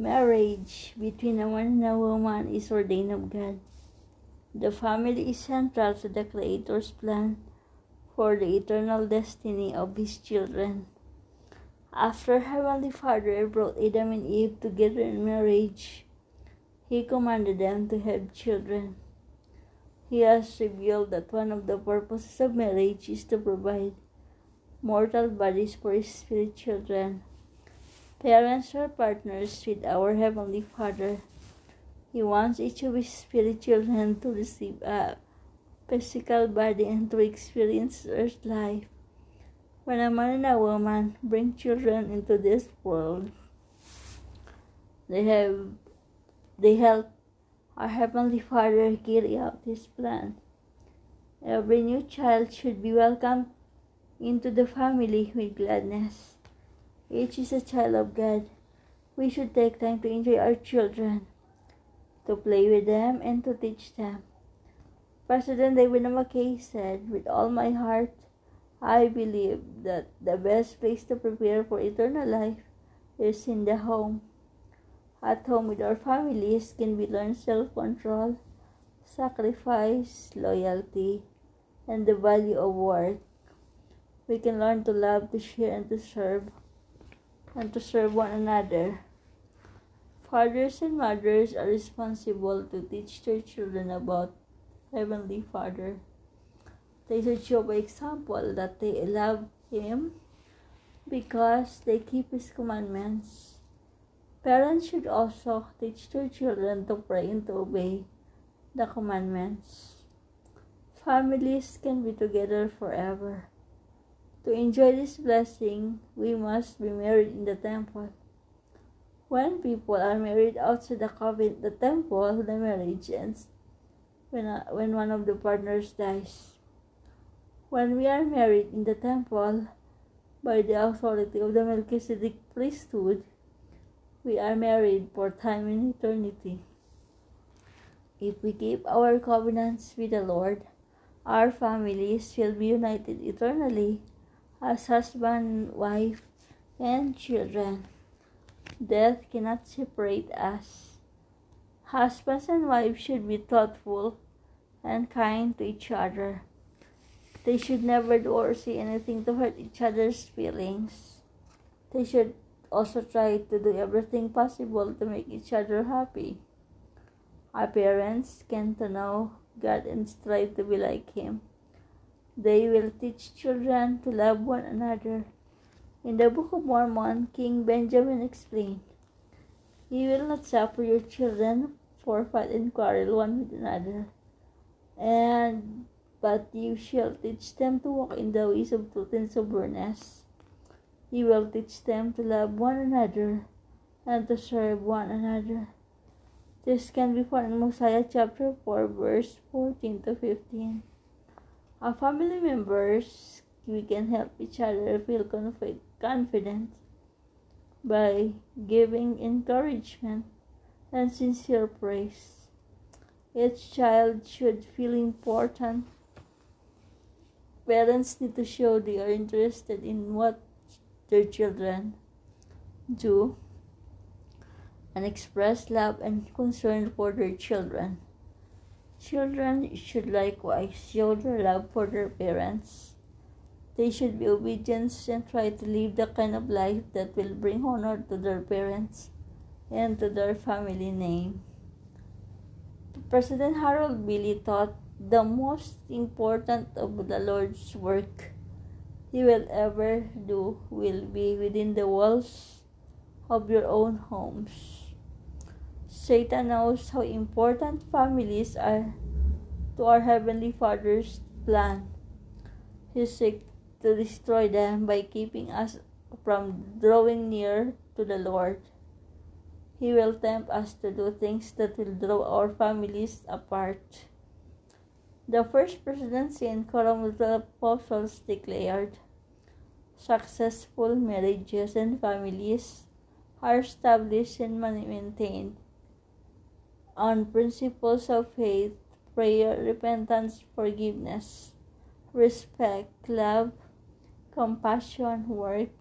Marriage between a man and a woman is ordained of God. The family is central to the Creator's plan for the eternal destiny of His children. After Heavenly Father brought Adam and Eve together in marriage, He commanded them to have children. He has revealed that one of the purposes of marriage is to provide mortal bodies for His spirit children. Parents are partners with our Heavenly Father. He wants each of His spirit children to receive a physical body and to experience earth life. When a man and a woman bring children into this world, they have they help our Heavenly Father carry out His plan. Every new child should be welcomed into the family with gladness. Each is a child of God. We should take time to enjoy our children, to play with them, and to teach them. President David McKay said, With all my heart, I believe that the best place to prepare for eternal life is in the home. At home with our families can be learned self control, sacrifice, loyalty, and the value of work. We can learn to love, to share, and to serve, and to serve one another. Fathers and mothers are responsible to teach their children about Heavenly Father. They should show by example that they love Him because they keep His commandments. Parents should also teach their children to pray and to obey the commandments. Families can be together forever. To enjoy this blessing, we must be married in the temple. When people are married outside the covenant, the temple, the marriage ends when, uh, when one of the partners dies. When we are married in the temple by the authority of the Melchizedek priesthood, we are married for time and eternity. If we keep our covenants with the Lord, our families will be united eternally as husband, wife, and children. Death cannot separate us. Husbands and wives should be thoughtful and kind to each other. They should never do or say anything to hurt each other's feelings. They should also try to do everything possible to make each other happy. Our parents can to know God and strive to be like Him. They will teach children to love one another. In the Book of Mormon, King Benjamin explained, You will not suffer your children for fight and quarrel one with another, and but you shall teach them to walk in the ways of truth and soberness. You will teach them to love one another and to serve one another. This can be found in Mosiah chapter 4, verse 14 to 15. Our family members, we can help each other feel confident by giving encouragement and sincere praise. Each child should feel important parents need to show they are interested in what their children do and express love and concern for their children. Children should likewise show their love for their parents. They should be obedient and try to live the kind of life that will bring honor to their parents and to their family name. President Harold B. Lee taught the most important of the Lord's work He will ever do will be within the walls of your own homes. Satan knows how important families are to our Heavenly Father's plan. He seeks to destroy them by keeping us from drawing near to the Lord. He will tempt us to do things that will draw our families apart. The first presidency and quorum of the apostles declared, Successful marriages and families are established and maintained on principles of faith, prayer, repentance, forgiveness, respect, love, compassion, work,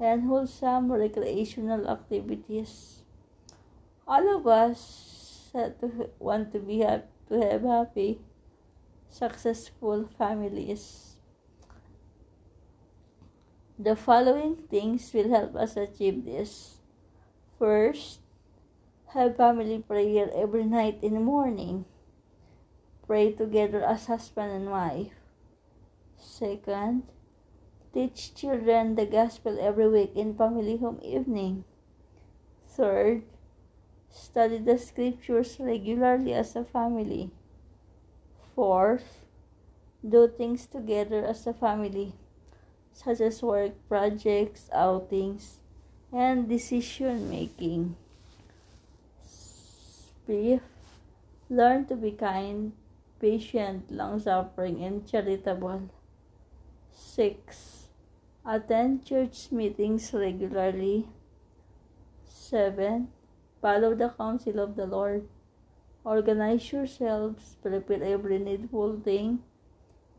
and wholesome recreational activities. all of us want to be happy, to have happy, successful families. The following things will help us achieve this. First, have family prayer every night in the morning. Pray together as husband and wife. Second, teach children the gospel every week in family home evening. Third, study the scriptures regularly as a family. Fourth, do things together as a family, such as work projects, outings, and decision making. Fifth, learn to be kind, patient, long suffering, and charitable. 6. Attend church meetings regularly. 7. Follow the counsel of the Lord. Organize yourselves, prepare every needful thing,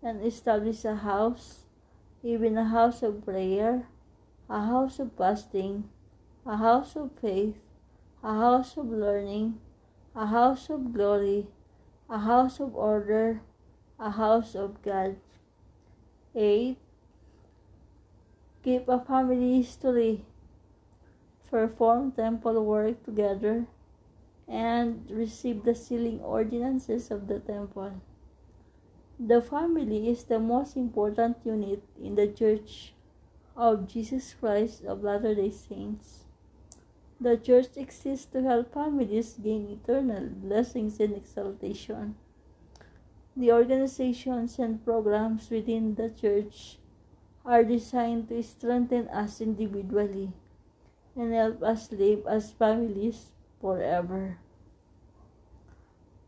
and establish a house, even a house of prayer, a house of fasting, a house of faith, a house of learning, a house of glory, a house of order, a house of God. 8. Keep a family history. Perform temple work together and receive the sealing ordinances of the temple. The family is the most important unit in the Church of Jesus Christ of Latter day Saints. The Church exists to help families gain eternal blessings and exaltation. The organizations and programs within the church are designed to strengthen us individually and help us live as families forever.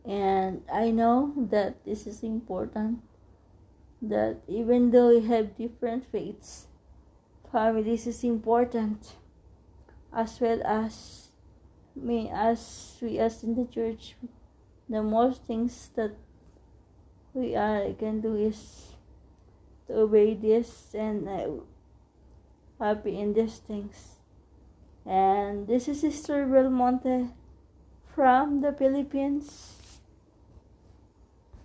And I know that this is important that even though we have different faiths, families is important as well as me as we as in the church the most things that we are can do is to obey this and uh, happy in these things. And this is Sister Belmonte from the Philippines.